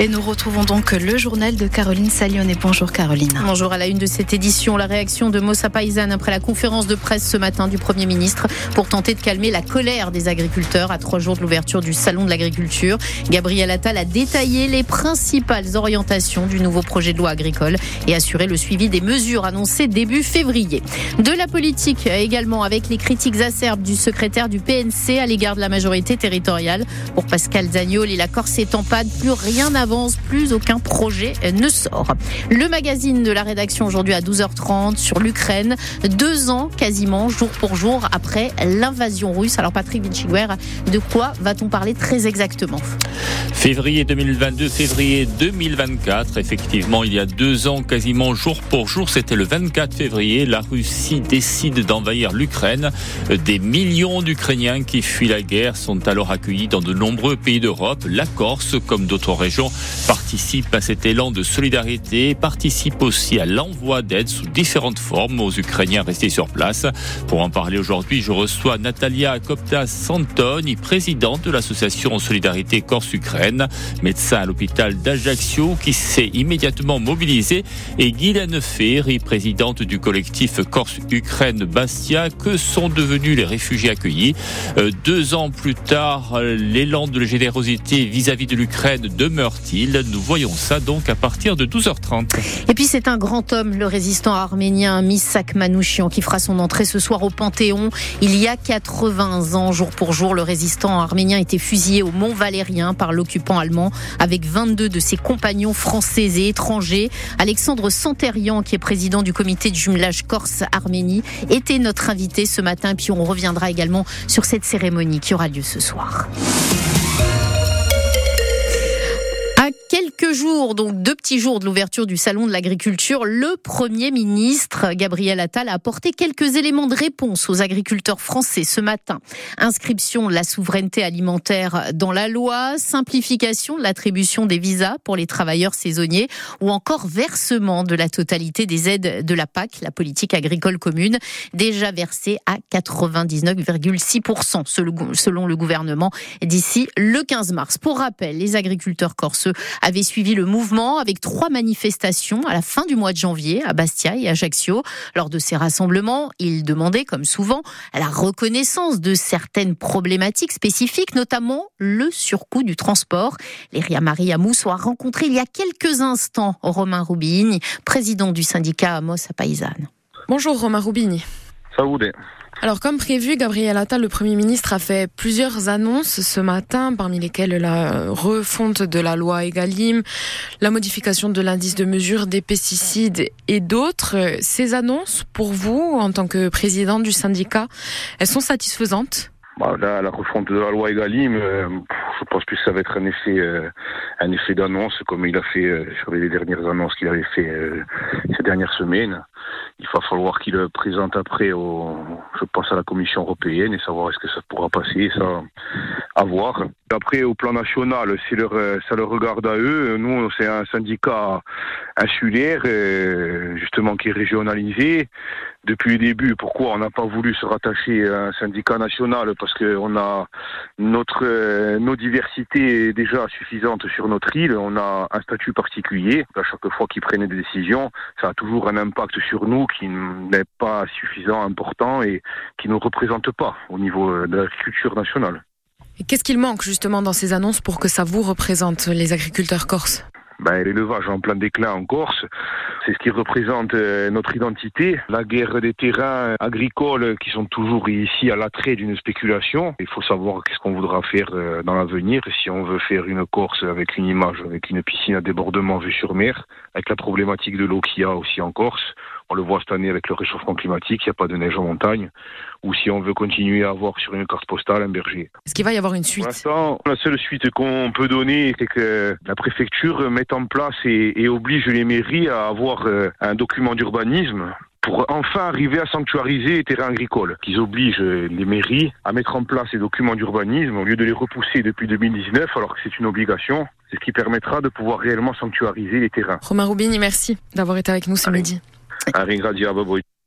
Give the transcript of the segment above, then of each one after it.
Et nous retrouvons donc le journal de Caroline Salione. Bonjour Caroline. Bonjour à la une de cette édition. La réaction de Mossa Paysan après la conférence de presse ce matin du Premier ministre pour tenter de calmer la colère des agriculteurs à trois jours de l'ouverture du Salon de l'agriculture. Gabriel Attal a détaillé les principales orientations du nouveau projet de loi agricole et assuré le suivi des mesures annoncées début février. De la politique également avec les critiques acerbes du secrétaire du PNC à l'égard de la majorité territoriale. Pour Pascal Zagnol, la Corse est en panne, plus rien plus aucun projet ne sort. Le magazine de la rédaction aujourd'hui à 12h30 sur l'Ukraine, deux ans quasiment jour pour jour après l'invasion russe. Alors Patrick Vinchiguer, de quoi va-t-on parler très exactement? Février 2022, février 2024. Effectivement, il y a deux ans quasiment jour pour jour, c'était le 24 février, la Russie décide d'envahir l'Ukraine. Des millions d'Ukrainiens qui fuient la guerre sont alors accueillis dans de nombreux pays d'Europe. La Corse, comme d'autres régions, participe à cet élan de solidarité, participe aussi à l'envoi d'aide sous différentes formes aux Ukrainiens restés sur place. Pour en parler aujourd'hui, je reçois Natalia Kopta Santoni, présidente de l'association Solidarité Corse-Ukraine, médecin à l'hôpital d'Ajaccio qui s'est immédiatement mobilisé, et Guylaine Ferry, présidente du collectif Corse-Ukraine Bastia. Que sont devenus les réfugiés accueillis euh, Deux ans plus tard, l'élan de générosité vis-à-vis de l'Ukraine Nous voyons ça donc à partir de 12h30. Et puis c'est un grand homme, le résistant arménien Misak Manouchian, qui fera son entrée ce soir au Panthéon. Il y a 80 ans, jour pour jour, le résistant arménien était fusillé au Mont Valérien par l'occupant allemand avec 22 de ses compagnons français et étrangers. Alexandre Santérian, qui est président du comité de jumelage Corse-Arménie, était notre invité ce matin. Puis on reviendra également sur cette cérémonie qui aura lieu ce soir quel donc deux petits jours de l'ouverture du salon de l'agriculture, le Premier ministre Gabriel Attal a apporté quelques éléments de réponse aux agriculteurs français ce matin. Inscription de la souveraineté alimentaire dans la loi, simplification de l'attribution des visas pour les travailleurs saisonniers ou encore versement de la totalité des aides de la PAC, la politique agricole commune, déjà versée à 99,6% selon le gouvernement d'ici le 15 mars. Pour rappel, les agriculteurs corseux avaient suivi le mouvement avec trois manifestations à la fin du mois de janvier à Bastia et à Ajaccio. Lors de ces rassemblements, ils demandaient, comme souvent, la reconnaissance de certaines problématiques spécifiques, notamment le surcoût du transport. Les Marie Amous a rencontré il y a quelques instants Romain Roubigny, président du syndicat Amos à Paysanne. Bonjour Romain Roubigny. Salut. Alors, comme prévu, Gabriel Attal, le Premier ministre, a fait plusieurs annonces ce matin, parmi lesquelles la refonte de la loi Egalim, la modification de l'indice de mesure des pesticides et d'autres. Ces annonces, pour vous, en tant que président du syndicat, elles sont satisfaisantes? Bah, la, refonte de la loi Egalim, euh, je pense que ça va être un effet, euh, un effet d'annonce, comme il a fait euh, sur les dernières annonces qu'il avait fait ces dernières semaines il va falloir qu'il le présente après, au, je pense, à la Commission européenne et savoir est-ce que ça pourra passer, ça, à voir. Après, au plan national, leur, ça leur regarde à eux. Nous, c'est un syndicat insulaire, euh, justement, qui est régionalisé. Depuis le début, pourquoi on n'a pas voulu se rattacher à un syndicat national? Parce qu'on a notre, euh, nos diversités déjà suffisantes sur notre île. On a un statut particulier. À chaque fois qu'ils prennent des décisions, ça a toujours un impact sur nous qui n'est pas suffisant, important et qui ne représente pas au niveau de l'agriculture nationale. Qu'est-ce qu'il manque justement dans ces annonces pour que ça vous représente, les agriculteurs corses? Ben, l'élevage en plein déclin en Corse, c'est ce qui représente euh, notre identité. La guerre des terrains agricoles qui sont toujours ici à l'attrait d'une spéculation. Il faut savoir qu'est-ce qu'on voudra faire euh, dans l'avenir. Si on veut faire une Corse avec une image, avec une piscine à débordement vue sur mer, avec la problématique de l'eau qu'il y a aussi en Corse, on le voit cette année avec le réchauffement climatique, il n'y a pas de neige en montagne. Ou si on veut continuer à avoir sur une carte postale un berger. Est-ce qu'il va y avoir une suite Pour l'instant, la seule suite qu'on peut donner, c'est que la préfecture mette en place et, oblige les mairies à avoir euh, un document d'urbanisme pour enfin arriver à sanctuariser les terrains agricoles, qu'ils obligent les mairies à mettre en place ces documents d'urbanisme au lieu de les repousser depuis 2019 alors que c'est une obligation. C'est ce qui permettra de pouvoir réellement sanctuariser les terrains. Romain Roubini, merci d'avoir été avec nous ce midi.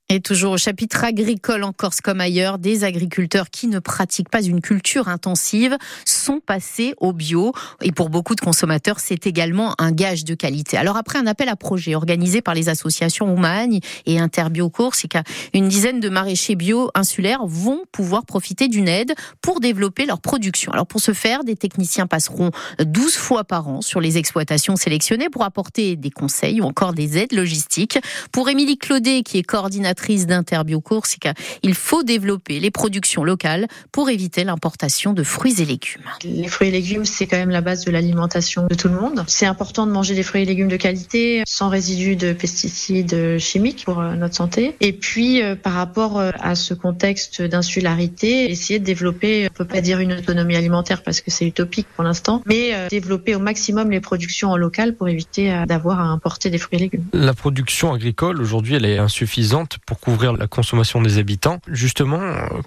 Et toujours au chapitre agricole en Corse comme ailleurs, des agriculteurs qui ne pratiquent pas une culture intensive sont passés au bio. Et pour beaucoup de consommateurs, c'est également un gage de qualité. Alors après un appel à projet organisé par les associations Oumagne et Interbio Corsica, une dizaine de maraîchers bio insulaires vont pouvoir profiter d'une aide pour développer leur production. Alors pour ce faire, des techniciens passeront 12 fois par an sur les exploitations sélectionnées pour apporter des conseils ou encore des aides logistiques. Pour Émilie Claudet, qui est coordinatrice d'Interbiocours, c'est qu'il faut développer les productions locales pour éviter l'importation de fruits et légumes. Les fruits et légumes, c'est quand même la base de l'alimentation de tout le monde. C'est important de manger des fruits et légumes de qualité, sans résidus de pesticides chimiques pour euh, notre santé. Et puis, euh, par rapport euh, à ce contexte d'insularité, essayer de développer, on peut pas dire une autonomie alimentaire parce que c'est utopique pour l'instant, mais développer au maximum les productions en local pour éviter d'avoir à importer des fruits et légumes. La production agricole, aujourd'hui, elle est insuffisante pour couvrir la consommation des habitants. Justement,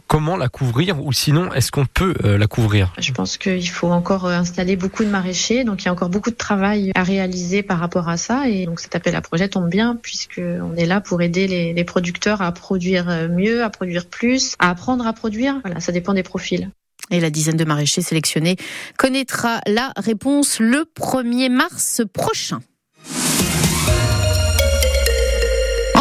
comment la couvrir ou sinon, est-ce qu'on peut la couvrir? Je pense qu'il faut encore euh, installer beaucoup de maraîchers, donc il y a encore beaucoup de travail à réaliser par rapport à ça. Et donc cet appel à projet tombe bien puisqu'on est là pour aider les, les producteurs à produire euh, mieux, à produire plus, à apprendre à produire. Voilà, ça dépend des profils. Et la dizaine de maraîchers sélectionnés connaîtra la réponse le 1er mars prochain.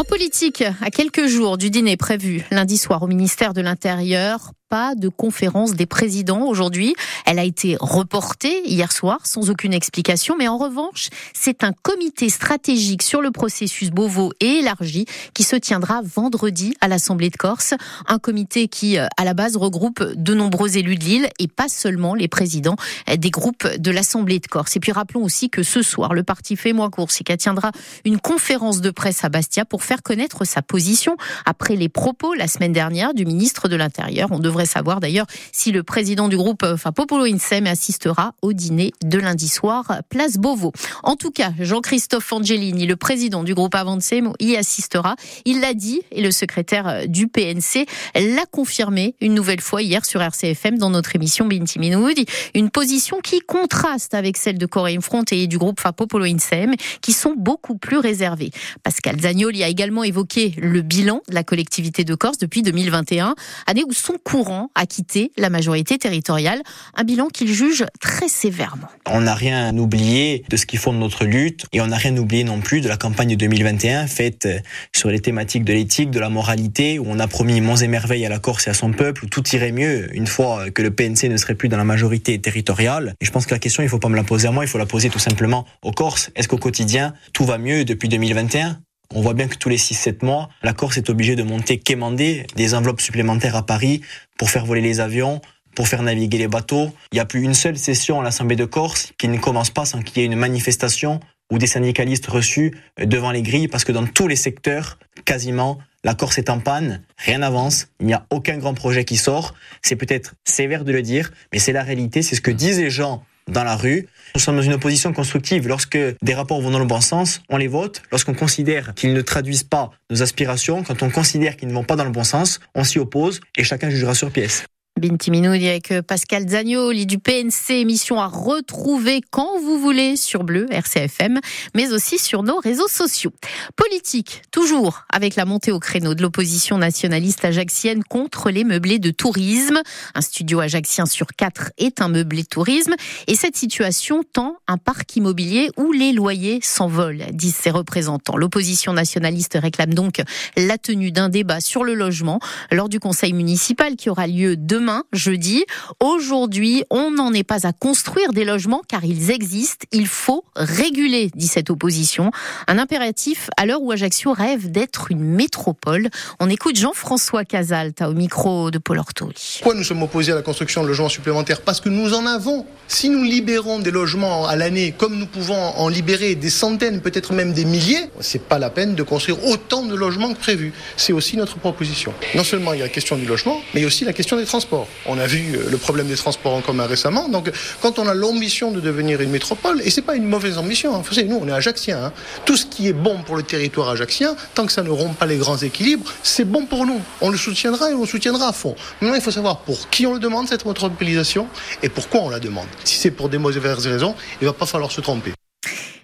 Politique, à quelques jours du dîner prévu lundi soir au ministère de l'Intérieur, pas de conférence des présidents aujourd'hui. Elle a été reportée hier soir sans aucune explication, mais en revanche, c'est un comité stratégique sur le processus Beauvau et élargi qui se tiendra vendredi à l'Assemblée de Corse. Un comité qui, euh, à la base, regroupe de nombreux élus de l'île et pas seulement les présidents des groupes de l'Assemblée de Corse. Et puis rappelons aussi que ce soir, le parti Fait Moi Corsica tiendra une conférence de presse à Bastia pour faire connaître sa position après les propos la semaine dernière du ministre de l'Intérieur. On devrait savoir d'ailleurs si le président du groupe, enfin Popolo Insem, assistera au dîner de lundi soir, place Beauvau. En tout cas, Jean-Christophe Angelini, le président du groupe Avancem, y assistera. Il l'a dit et le secrétaire du PNC l'a confirmé une nouvelle fois hier sur RCFM dans notre émission Binti Minoudi. Une position qui contraste avec celle de Coréen Front et du groupe Popolo Insem, qui sont beaucoup plus réservés. Pascal Zagnoli a également évoqué le bilan de la collectivité de Corse depuis 2021, année où son courant a quitté la majorité territoriale, un bilan qu'il juge très sévèrement. On n'a rien oublié de ce qui fonde notre lutte et on n'a rien oublié non plus de la campagne 2021 faite sur les thématiques de l'éthique, de la moralité, où on a promis monts et merveilles à la Corse et à son peuple, où tout irait mieux une fois que le PNC ne serait plus dans la majorité territoriale. Et je pense que la question, il ne faut pas me la poser à moi, il faut la poser tout simplement aux Corses. Est-ce qu'au quotidien, tout va mieux depuis 2021 on voit bien que tous les 6-7 mois, la Corse est obligée de monter quémander des enveloppes supplémentaires à Paris pour faire voler les avions, pour faire naviguer les bateaux. Il n'y a plus une seule session à l'Assemblée de Corse qui ne commence pas sans qu'il y ait une manifestation ou des syndicalistes reçus devant les grilles parce que dans tous les secteurs, quasiment, la Corse est en panne, rien n'avance, il n'y a aucun grand projet qui sort. C'est peut-être sévère de le dire, mais c'est la réalité, c'est ce que disent les gens dans la rue. Nous sommes dans une opposition constructive. Lorsque des rapports vont dans le bon sens, on les vote. Lorsqu'on considère qu'ils ne traduisent pas nos aspirations, quand on considère qu'ils ne vont pas dans le bon sens, on s'y oppose et chacun jugera sur pièce. Binti Minoudi avec euh, Pascal Zagnoli du PNC, émission à retrouver quand vous voulez sur Bleu, RCFM, mais aussi sur nos réseaux sociaux. Politique, toujours avec la montée au créneau de l'opposition nationaliste ajaxienne contre les meublés de tourisme. Un studio ajaxien sur quatre est un meublé de tourisme et cette situation tend un parc immobilier où les loyers s'envolent, disent ses représentants. L'opposition nationaliste réclame donc la tenue d'un débat sur le logement lors du conseil municipal qui aura lieu demain jeudi. Aujourd'hui, on n'en est pas à construire des logements car ils existent. Il faut réguler, dit cette opposition. Un impératif à l'heure où Ajaccio rêve d'être une métropole. On écoute Jean-François Casalta au micro de Paul Ortoli. Pourquoi nous sommes opposés à la construction de logements supplémentaires? Parce que nous en avons. Si nous libérons des logements à l'année, comme nous pouvons en libérer des centaines, peut-être même des milliers, c'est pas la peine de construire autant de logements que prévu. C'est aussi notre proposition. Non seulement il y a la question du logement, mais aussi la question des transports. On a vu euh, le problème des transports en commun récemment. Donc, quand on a l'ambition de devenir une métropole, et c'est pas une mauvaise ambition, hein, vous savez, nous, on est ajaxiens. Hein. Tout ce qui est bon pour le territoire ajaxien, tant que ça ne rompt pas les grands équilibres, c'est bon pour nous. On le soutiendra et on le soutiendra à fond. Maintenant, il faut savoir pour qui on le demande, cette métropolisation, et pourquoi on la demande. Si c'est pour des mauvaises raisons, il va pas falloir se tromper.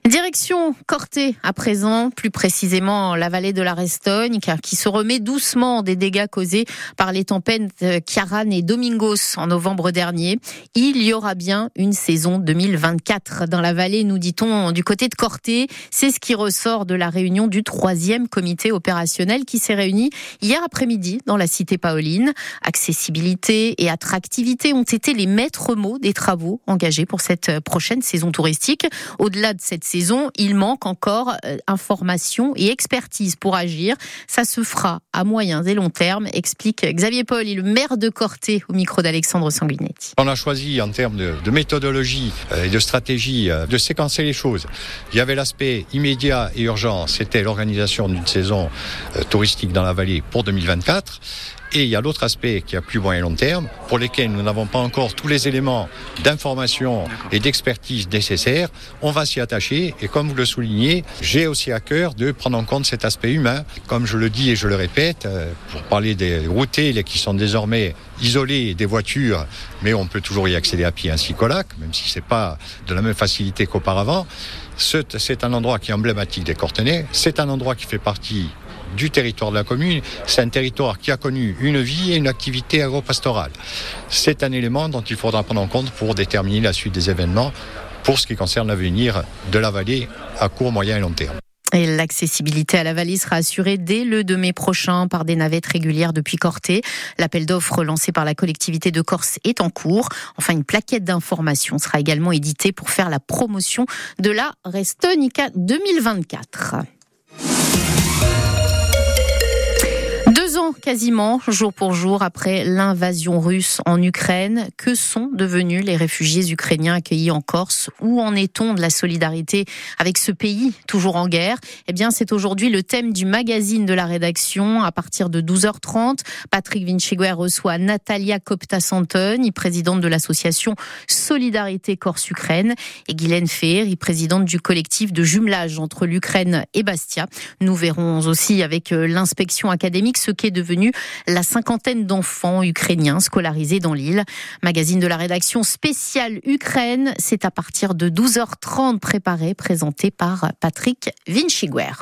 Direction Corté à présent, plus précisément la vallée de la Restogne, qui se remet doucement des dégâts causés par les tempêtes Kiaran et Domingos en novembre dernier. Il y aura bien une saison 2024 dans la vallée, nous dit-on, du côté de Corté. C'est ce qui ressort de la réunion du troisième comité opérationnel qui s'est réuni hier après-midi dans la cité paoline. Accessibilité et attractivité ont été les maîtres mots des travaux engagés pour cette prochaine saison touristique. Au-delà de cette il manque encore euh, information et expertise pour agir. Ça se fera à moyen et long terme, explique Xavier Paul, le maire de Corté au micro d'Alexandre Sanguinetti. On a choisi en termes de, méthodologie euh, et de stratégie euh, de séquencer les choses. Il y avait l'aspect immédiat et urgent, c'était l'organisation d'une saison touristique dans la vallée pour 2024. Et il y a l'autre aspect qui est à plus moyen et long terme, pour lesquels nous n'avons pas encore tous les éléments d'information et d'expertise nécessaires. On va s'y attacher et comme vous le soulignez, j'ai aussi à cœur de prendre en compte cet aspect humain. Comme je le dis et je le répète, euh, pour parler des routiers qui sont désormais isolés des voitures, mais on peut toujours y accéder à pied ainsi qu'au lac, même si c'est pas de la même facilité qu'auparavant. C'est un endroit qui est emblématique des Cortenay. C'est un endroit qui fait partie du territoire de la commune. C'est un territoire qui a connu une vie et une activité agro-pastorale. C'est un élément dont il faudra prendre en compte pour déterminer la suite des événements pour ce qui concerne l'avenir de la vallée à court, moyen et long terme. Et l'accessibilité à la vallée sera assurée dès le 2 mai prochain par des navettes régulières depuis Corté. L'appel d'offres lancé par la collectivité de Corse est en cours. Enfin, une plaquette d'information sera également éditée pour faire la promotion de la Restonica 2024. Quasiment, jour pour jour, après l'invasion russe en Ukraine. Que sont devenus les réfugiés ukrainiens accueillis en Corse? Où en est-on de la solidarité avec ce pays toujours en guerre? Eh bien, c'est aujourd'hui le thème du magazine de la rédaction. À partir de 12h30, Patrick Vinciguer reçoit Natalia Kopta-Santoni, présidente de l'association Solidarité Corse-Ukraine, et Guylaine Ferry, présidente du collectif de jumelage entre l'Ukraine et Bastia. Nous verrons aussi avec euh, l'inspection académique ce qu'est devenu la cinquantaine d'enfants ukrainiens scolarisés dans l'île. Magazine de la rédaction spéciale Ukraine, c'est à partir de 12h30 préparé, présenté par Patrick Vinciguer.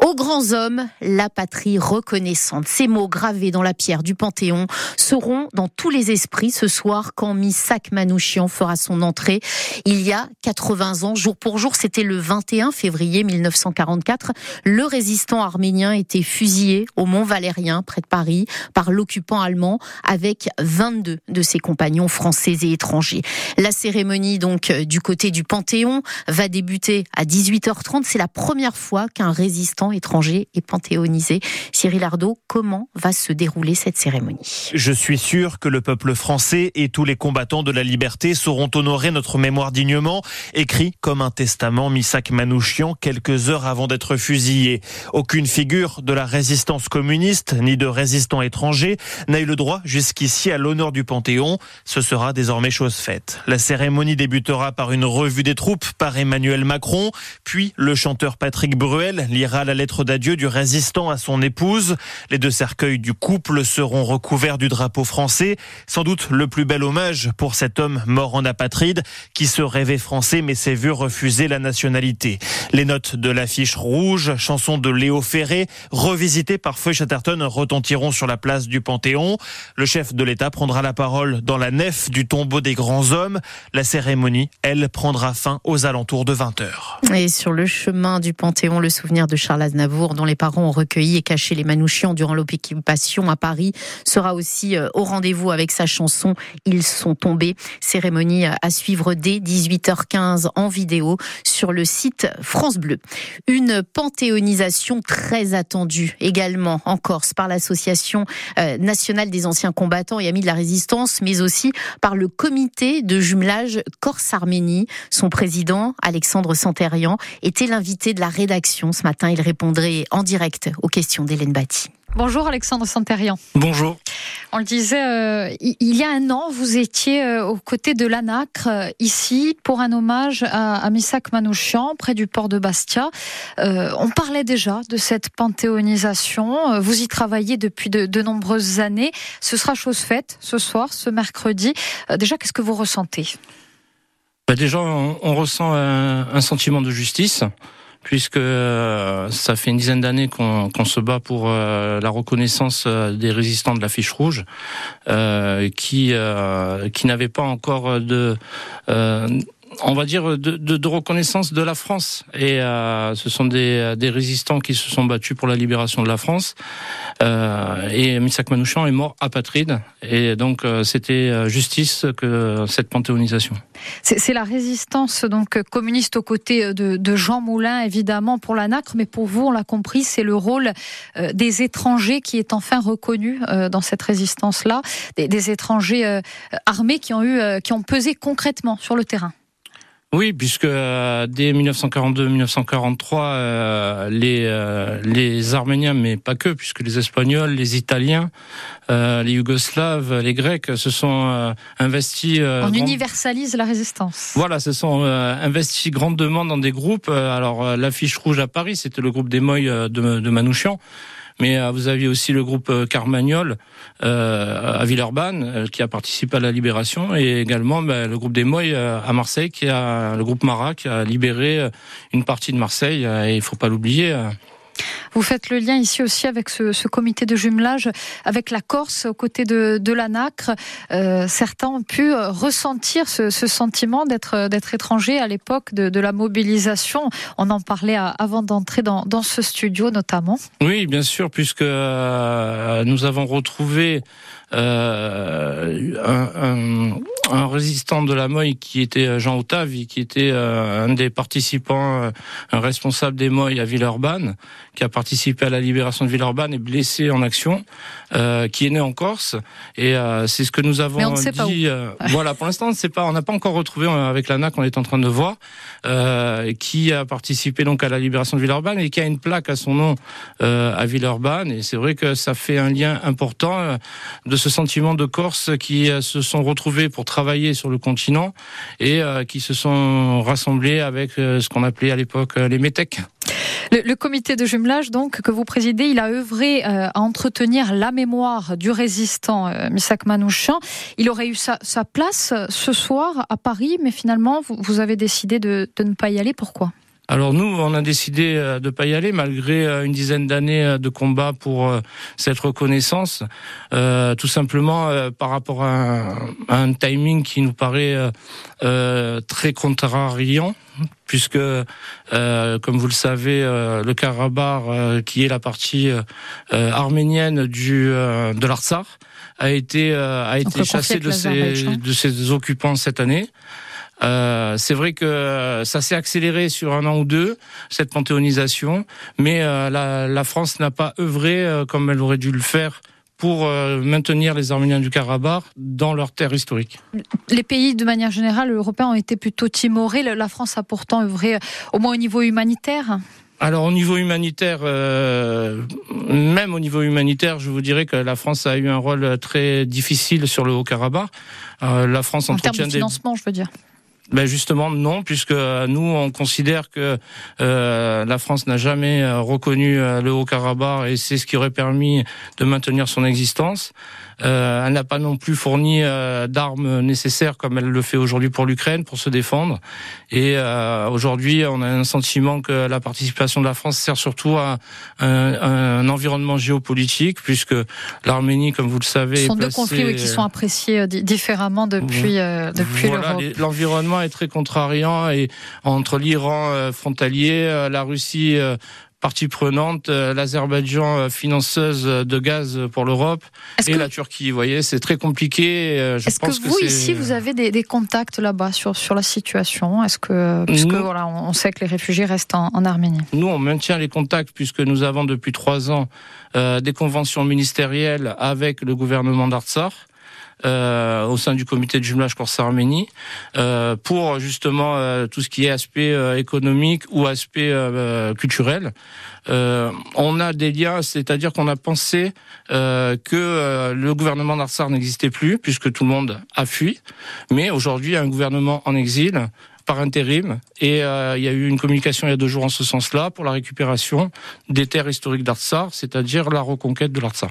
Aux grands hommes, la patrie reconnaissante. Ces mots gravés dans la pierre du Panthéon seront dans tous les esprits ce soir quand Misak Manouchian fera son entrée. Il y a 80 ans, jour pour jour, c'était le 21 février 1944. Le résistant arménien était fusillé au Mont Valérien, près de Paris, par l'occupant allemand avec 22 de ses compagnons français et étrangers. La cérémonie, donc, du côté du Panthéon va débuter à 18h30. C'est la première fois qu'un résistant étranger et panthéonisé. Cyril Ardo, comment va se dérouler cette cérémonie? Je suis sûr que le peuple français et tous les combattants de la liberté sauront honorer notre mémoire dignement, écrit comme un testament Misak Manouchian quelques heures avant d'être fusillé. Aucune figure de la résistance communiste ni de résistants étrangers n'a eu le droit jusqu'ici à l'honneur du Panthéon. Ce sera désormais chose faite. La cérémonie débutera par une revue des troupes par Emmanuel Macron, puis le chanteur Patrick Bruel lira la lettre d'adieu du résistant à son épouse. Les deux cercueils du couple seront recouverts du drapeau français. Sans doute le plus bel hommage pour cet homme mort en apatride qui se rêvait français mais s'est vu refuser la nationalité. Les notes de l'affiche rouge, chanson de Léo Ferré, revisitée par Feu Chatterton, retentiront sur la place du Panthéon. Le chef de l'État prendra la parole dans la nef du tombeau des grands hommes. La cérémonie, elle, prendra fin aux alentours de 20 h Et sur le chemin du Panthéon, le souvenir de Charles Aznavour, dont les parents ont recueilli et caché les Manouchians durant l'occupation à Paris, sera aussi euh, au rendez-vous avec sa chanson Ils sont tombés. Cérémonie à suivre dès 18h15 en vidéo sur le site France Bleu. Une panthéonisation très attendue également en Corse par l'association euh, nationale des anciens combattants et amis de la résistance, mais aussi par le comité de jumelage Corse-Arménie. Son président, Alexandre Santérian, était l'invité de la rédaction ce matin. Répondrait en direct aux questions d'Hélène Batty. Bonjour Alexandre Santérian. Bonjour. On le disait, euh, il y a un an, vous étiez euh, aux côtés de l'ANACRE, euh, ici, pour un hommage à, Misak Manouchian, près du port de Bastia. on parlait déjà de cette panthéonisation. Vous y travaillez depuis de, de nombreuses années. Ce sera chose faite ce soir, ce mercredi. déjà, qu'est-ce que vous ressentez? Bah Déjà, on, ressent un, sentiment de justice puisque euh, ça fait une dizaine d'années qu'on se bat pour euh, la reconnaissance euh, des résistants de la fiche rouge, qui qui n'avaient pas encore de on va dire, de, de, reconnaissance de la France. Et euh, ce sont des, des, résistants qui se sont battus pour la libération de la France. Euh, et Misak Manouchian est mort apatride. Et donc, euh, c'était euh, justice que cette panthéonisation. C'est la résistance donc communiste aux côtés de, de, Jean Moulin, évidemment, pour la NACRE. Mais pour vous, on l'a compris, c'est le rôle des étrangers qui est enfin reconnu dans cette résistance-là. Des, des, étrangers armés qui ont, eu, qui ont pesé concrètement sur le terrain. Oui, puisque euh, dès 1942-1943, euh, les, euh, les Arméniens, mais pas que, puisque les Espagnols, les Italiens, les Yougoslaves, les Grecs se sont investis. On universalise la résistance. Voilà, se sont investis grandement dans des groupes. alors, l'affiche rouge à Paris, c'était le groupe des de, de Manouchian. Mais euh, vous aviez aussi le groupe euh, Carmagnol euh, à Villeurbanne qui a participé à la libération et également ben, le groupe des Moy à Marseille qui a le groupe Marat qui a libéré une partie de Marseille et il faut pas l'oublier. Vous faites le lien ici aussi avec ce, comité de jumelage avec la Corse aux côtés de, de la Nacre. Euh, certains ont pu ressentir ce, sentiment d'être d'être étranger à l'époque de, la mobilisation. On en parlait avant d'entrer dans, ce studio notamment. Oui, bien sûr, puisque euh, nous avons retrouvé euh, un, un, résistant de la Moille qui était euh, Jean Otavi, qui était euh, un des participants, un responsable des Moilles à Villeurbanne, qui a participé à la libération de Villeurbanne et blessé en action, qui est né en Corse. Et c'est ce que nous avons dit. voilà, pour l'instant, on sait pas. On n'a pas encore retrouvé avec l'ANA qu'on est en train de voir, qui a participé donc à la libération de Villeurbanne et qui a une plaque à son nom à Villeurbanne. Et c'est vrai que ça fait un lien important de ce sentiment de Corse qui euh, se sont retrouvés pour travailler sur le continent et euh, qui se sont rassemblés avec euh, ce qu'on appelait à l'époque les métèques. Le, comité de jumelage, donc, que vous présidez, il a œuvré à entretenir la mémoire du résistant Misak Manouchian. Il aurait eu sa, place ce soir à Paris, mais finalement, vous, avez décidé de ne pas y aller. Pourquoi? Alors nous, on a décidé euh, de pas y aller malgré euh, une dizaine d'années euh, de combat pour cette reconnaissance, tout simplement par rapport à un, timing qui nous paraît très contrariant puisque, comme vous le savez, le Karabakh, qui est la partie arménienne du de l'Artsar, a été a été chassé de ses, de ses occupants cette année. Euh, c'est vrai que ça s'est accéléré sur un an ou deux cette panthéonisation, mais euh, la, la, France n'a pas œuvré euh, comme elle aurait dû le faire pour maintenir les Arméniens du Karabakh dans leur terre historique. Les pays, de manière générale, européens, ont été plutôt timorés. La France a pourtant œuvré au moins au niveau humanitaire. Alors au niveau humanitaire, euh, même au niveau humanitaire, je vous dirais que la France a eu un rôle très difficile sur le Haut-Karabakh. Euh, la France en termes de financement, je veux dire ben justement non, puisque nous on considère que euh, la France n'a jamais euh, reconnu euh, le Haut-Karabakh et c'est ce qui aurait permis de maintenir son existence. Euh, elle n'a pas non plus fourni euh, d'armes nécessaires comme elle le fait aujourd'hui pour l'Ukraine pour se défendre. Et euh, aujourd'hui, on a un sentiment que la participation de la France sert surtout à un, un environnement géopolitique, puisque l'Arménie, comme vous le savez, ce sont deux conflits qui sont appréciés différemment depuis depuis voilà, L'environnement est très contrariant et entre l'Iran frontalier, la Russie partie prenante, euh, l'Azerbaïdjan euh, financeuse de gaz pour l'Europe et la Turquie. Vous voyez, c'est très compliqué. Euh, Est-ce que vous ici vous avez des, des contacts là-bas sur sur la situation? Est-ce que puisque voilà, on sait que les réfugiés restent en, en, Arménie? Nous, on maintient les contacts puisque nous avons depuis trois ans euh, des conventions ministérielles avec le gouvernement d'Artsar. Euh, au sein du comité de jumelage Corse-Arménie euh, pour justement euh, tout ce qui est aspect économique ou aspect culturel. on a des liens, c'est-à-dire qu'on a pensé que le gouvernement d'Arsar n'existait plus puisque tout le monde a fui, mais aujourd'hui il y a un gouvernement en exil par intérim. Et il y a eu une communication il y a deux jours en ce sens-là pour la récupération des terres historiques d'Artsar, c'est-à-dire la reconquête de l'Artsar.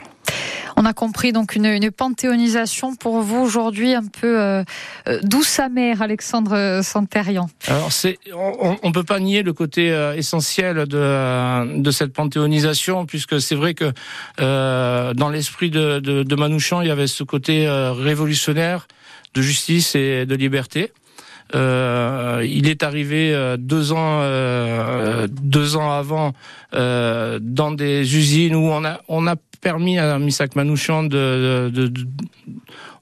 On a compris donc une, panthéonisation pour vous aujourd'hui un peu euh, euh, douce amère, Alexandre Santérian. Alors c'est, on, on peut pas nier le côté euh, essentiel de de cette panthéonisation puisque c'est vrai que euh, dans l'esprit de, de, de, Manouchian il y avait ce côté révolutionnaire de justice et de liberté. Euh, il est arrivé euh, deux ans, euh, deux ans avant euh, dans des usines où on a, permis à Misak Manouchian de,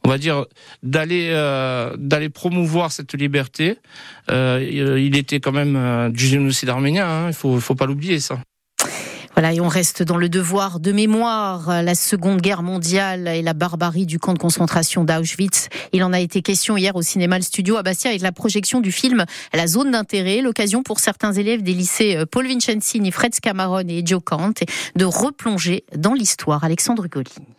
on va dire, d'aller euh, d'aller promouvoir cette liberté. il était quand même du génocide arménien. Hein, il faut, faut pas l'oublier ça. Voilà, et on reste dans le devoir de mémoire, la Seconde Guerre mondiale et la barbarie du camp de concentration d'Auschwitz. Il en a été question hier au cinéma Le Studio à Bastia avec la projection du film La zone d'intérêt, l'occasion pour certains élèves des lycées euh, Paul Vincenzini, Fred Cameron et Joe Kant de replonger dans l'histoire. Alexandre Golini.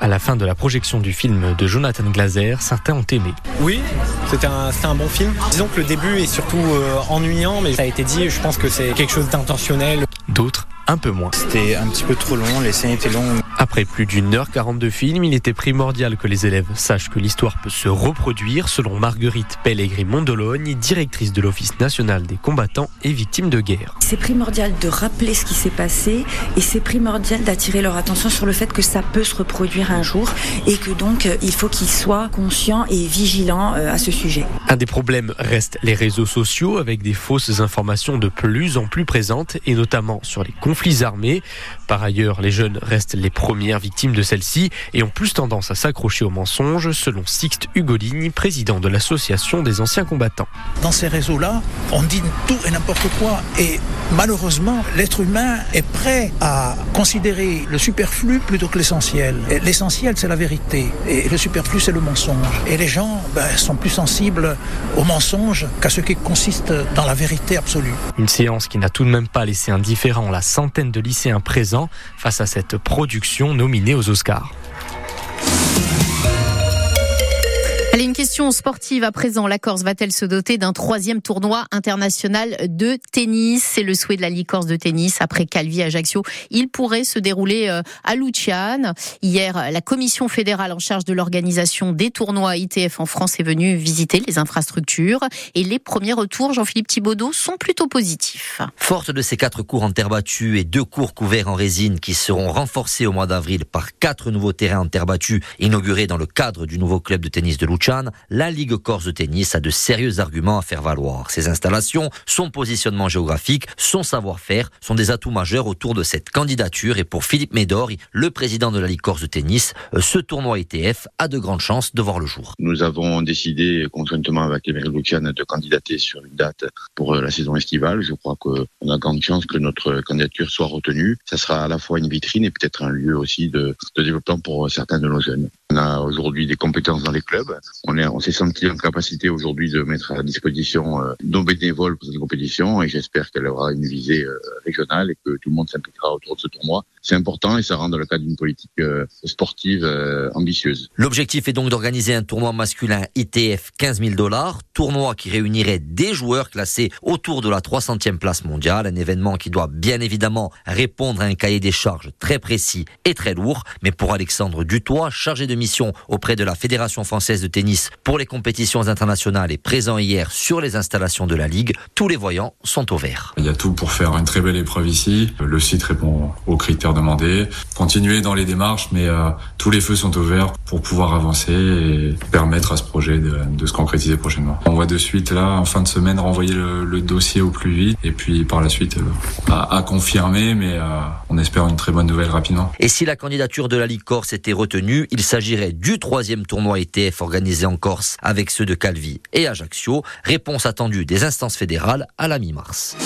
À la fin de la projection du film de Jonathan Glazer, certains ont aimé. Oui, c'était un, un, bon film. Disons que le début est surtout euh, ennuyant, mais ça a été dit, je pense que c'est quelque chose d'intentionnel. D'autres un peu moins. C'était un petit peu trop long, les scènes étaient longues. Après plus d'une heure quarante de film, il était primordial que les élèves sachent que l'histoire peut se reproduire, selon Marguerite Pellegrini Mondologne, directrice de l'Office national des combattants et victimes de guerre. C'est primordial de rappeler ce qui s'est passé et c'est primordial d'attirer leur attention sur le fait que ça peut se reproduire un jour et que donc il faut qu'ils soient conscients et vigilants à ce sujet. Un des problèmes reste les réseaux sociaux avec des fausses informations de plus en plus présentes et notamment sur les conflits armés. Par ailleurs, les jeunes restent les premières victimes de celle-ci et ont plus tendance à s'accrocher aux mensonges, selon Sixte Ugolini, président de l'association des anciens combattants. Dans ces réseaux-là, on dit tout et n'importe quoi et malheureusement, l'être humain est prêt à considérer le superflu plutôt que l'essentiel. L'essentiel, c'est la vérité et le superflu, c'est le mensonge. Et les gens ben, sont plus sensibles au mensonge qu'à ce qui consiste dans la vérité absolue. Une séance qui n'a tout de même pas laissé indifférent la centaine de lycéens présents face à cette production nominée aux Oscars. Allez, une question sportive à présent. La Corse va-t-elle se doter d'un troisième tournoi international de tennis? C'est le souhait de la Ligue Corse de tennis. Après Calvi Ajaccio, il pourrait se dérouler euh, à Luciane. Hier, la commission fédérale en charge de l'organisation des tournois ITF en France est venue visiter les infrastructures. Et les premiers retours, Jean-Philippe Thibaudot, sont plutôt positifs. Forte de ces quatre cours en terre battue et deux cours couverts en résine qui seront renforcés au mois d'avril par quatre nouveaux terrains en terre battue inaugurés dans le cadre du nouveau club de tennis de Luciane, la Ligue Corse de tennis a de sérieux arguments à faire valoir. Ses installations, son positionnement géographique, son savoir-faire sont des atouts majeurs autour de cette candidature. Et pour Philippe Médor, le président de la Ligue Corse de tennis, euh, ce tournoi ITF a de grandes chances de voir le jour. Nous avons décidé, conjointement avec Émeric Luciane, de candidater sur une date pour euh, la saison estivale. Je crois qu'on a grande chance que notre candidature soit retenue. Ça sera à la fois une vitrine et peut-être un lieu aussi de, de développement pour certains de nos jeunes. On a aujourd'hui des compétences dans les clubs. On est, on s'est senti en capacité aujourd'hui de mettre à disposition euh, nos bénévoles pour cette compétition et j'espère qu'elle aura une visée euh, régionale et que tout le monde s'impliquera autour de ce tournoi. C'est important et ça rentre dans le cadre d'une politique euh, sportive ambitieuse. L'objectif est donc d'organiser un tournoi masculin ITF 15 000 dollars, tournoi qui réunirait des joueurs classés autour de la 300e place mondiale, un événement qui doit bien évidemment répondre à un cahier des charges très précis et très lourd. Mais pour Alexandre Dutoit, chargé de mission auprès de la Fédération française de tennis pour les compétitions internationales et présent hier sur les installations de la Ligue, tous les voyants sont au vert. Il y a tout pour faire une très belle épreuve ici. Le site répond aux critères demandés. Continuer dans les démarches, mais euh, tous les feux sont au vert pour pouvoir avancer et permettre à ce projet de, se concrétiser prochainement. On va de suite là, en fin de semaine, renvoyer le, dossier au plus vite et puis par la suite euh, à, à, confirmer, mais euh, on espère une très bonne nouvelle rapidement. Et si la candidature de la Ligue Corse était retenue, il s'agirait du troisième tournoi ETF organisé en Corse avec ceux de Calvi et Ajaccio. Réponse attendue des instances fédérales à la mi-mars.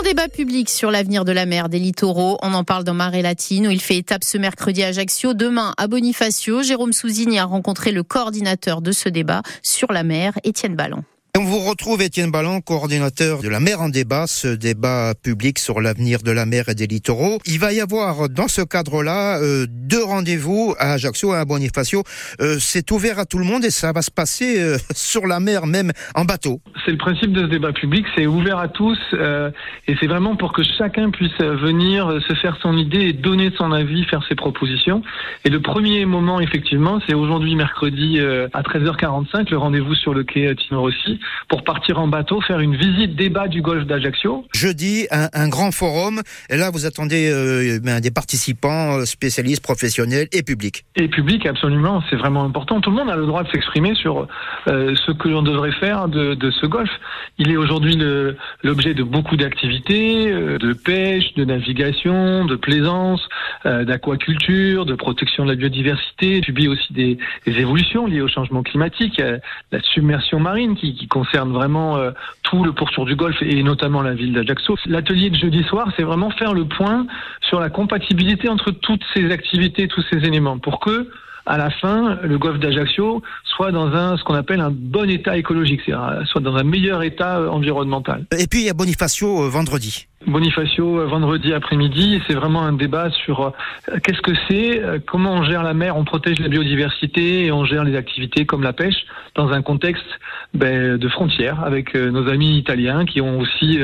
Grand débat public sur l'avenir de la mer des littoraux, on en parle dans Marée Latine où il fait étape ce mercredi à Ajaccio, demain à Bonifacio. Jérôme Souzini a rencontré le coordinateur de ce débat sur la mer, Étienne Ballon. On vous retrouve Étienne Ballon, coordinateur de la mer en débat, ce débat public sur l'avenir de la mer et des littoraux. Il va y avoir dans ce cadre-là euh, deux rendez-vous à Ajaccio et à Bonifacio. Euh, c'est ouvert à tout le monde et ça va se passer euh, sur la mer, même en bateau. C'est le principe de ce débat public, c'est ouvert à tous et c'est vraiment pour que chacun puisse venir se faire son idée et donner son avis, faire ses propositions. Et le premier moment, effectivement, c'est aujourd'hui mercredi à 13h45, le rendez-vous sur le quai Tino Rossi pour partir en bateau, faire une visite débat du golfe d'Ajaccio. Jeudi, un, un, grand forum. Et là, vous attendez euh, ben, des participants euh, spécialistes, professionnels et publics. Et public, absolument. C'est vraiment important. Tout le monde a le droit de s'exprimer sur euh, ce que l'on devrait faire de, de, ce golfe. Il est aujourd'hui l'objet de beaucoup d'activités, euh, de pêche, de navigation, de plaisance, d'aquaculture, de protection de la biodiversité. Il subit aussi des, des, évolutions liées au changement climatique, la submersion marine qui, qui concerne vraiment euh, tout le pourtour du Golfe et notamment la ville d'Ajaccio. L'atelier de jeudi soir, c'est vraiment faire le point sur la compatibilité entre toutes ces activités, tous ces éléments, pour que à la fin, le golfe d'Ajaccio soit dans un ce qu'on appelle un bon état écologique, c'est-à-dire soit dans un meilleur état euh, environnemental. Et puis il y a Bonifacio euh, vendredi. Bonifacio euh, vendredi après-midi, c'est vraiment un débat sur euh, qu'est-ce que c'est, euh, comment on gère la mer, on protège la biodiversité et on gère les activités comme la pêche dans un contexte ben, de frontières avec nos amis italiens qui ont aussi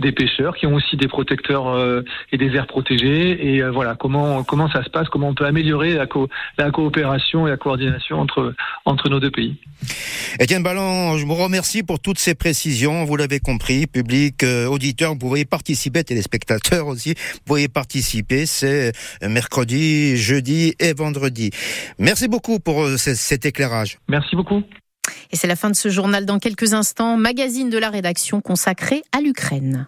des pêcheurs, qui ont aussi des protecteurs et des aires protégées et voilà comment comment ça se passe, comment on peut améliorer la, la coopération et la coordination entre entre nos deux pays. Etienne Ballon, je vous remercie pour toutes ces précisions. Vous l'avez compris, public, auditeur, vous pouvez participer participer, téléspectateurs aussi, vous pouvez participer. C'est mercredi, jeudi et vendredi. Merci beaucoup pour euh, cet éclairage. Merci beaucoup. Et c'est la fin de ce journal dans quelques instants. Magazine de la rédaction consacré à l'Ukraine.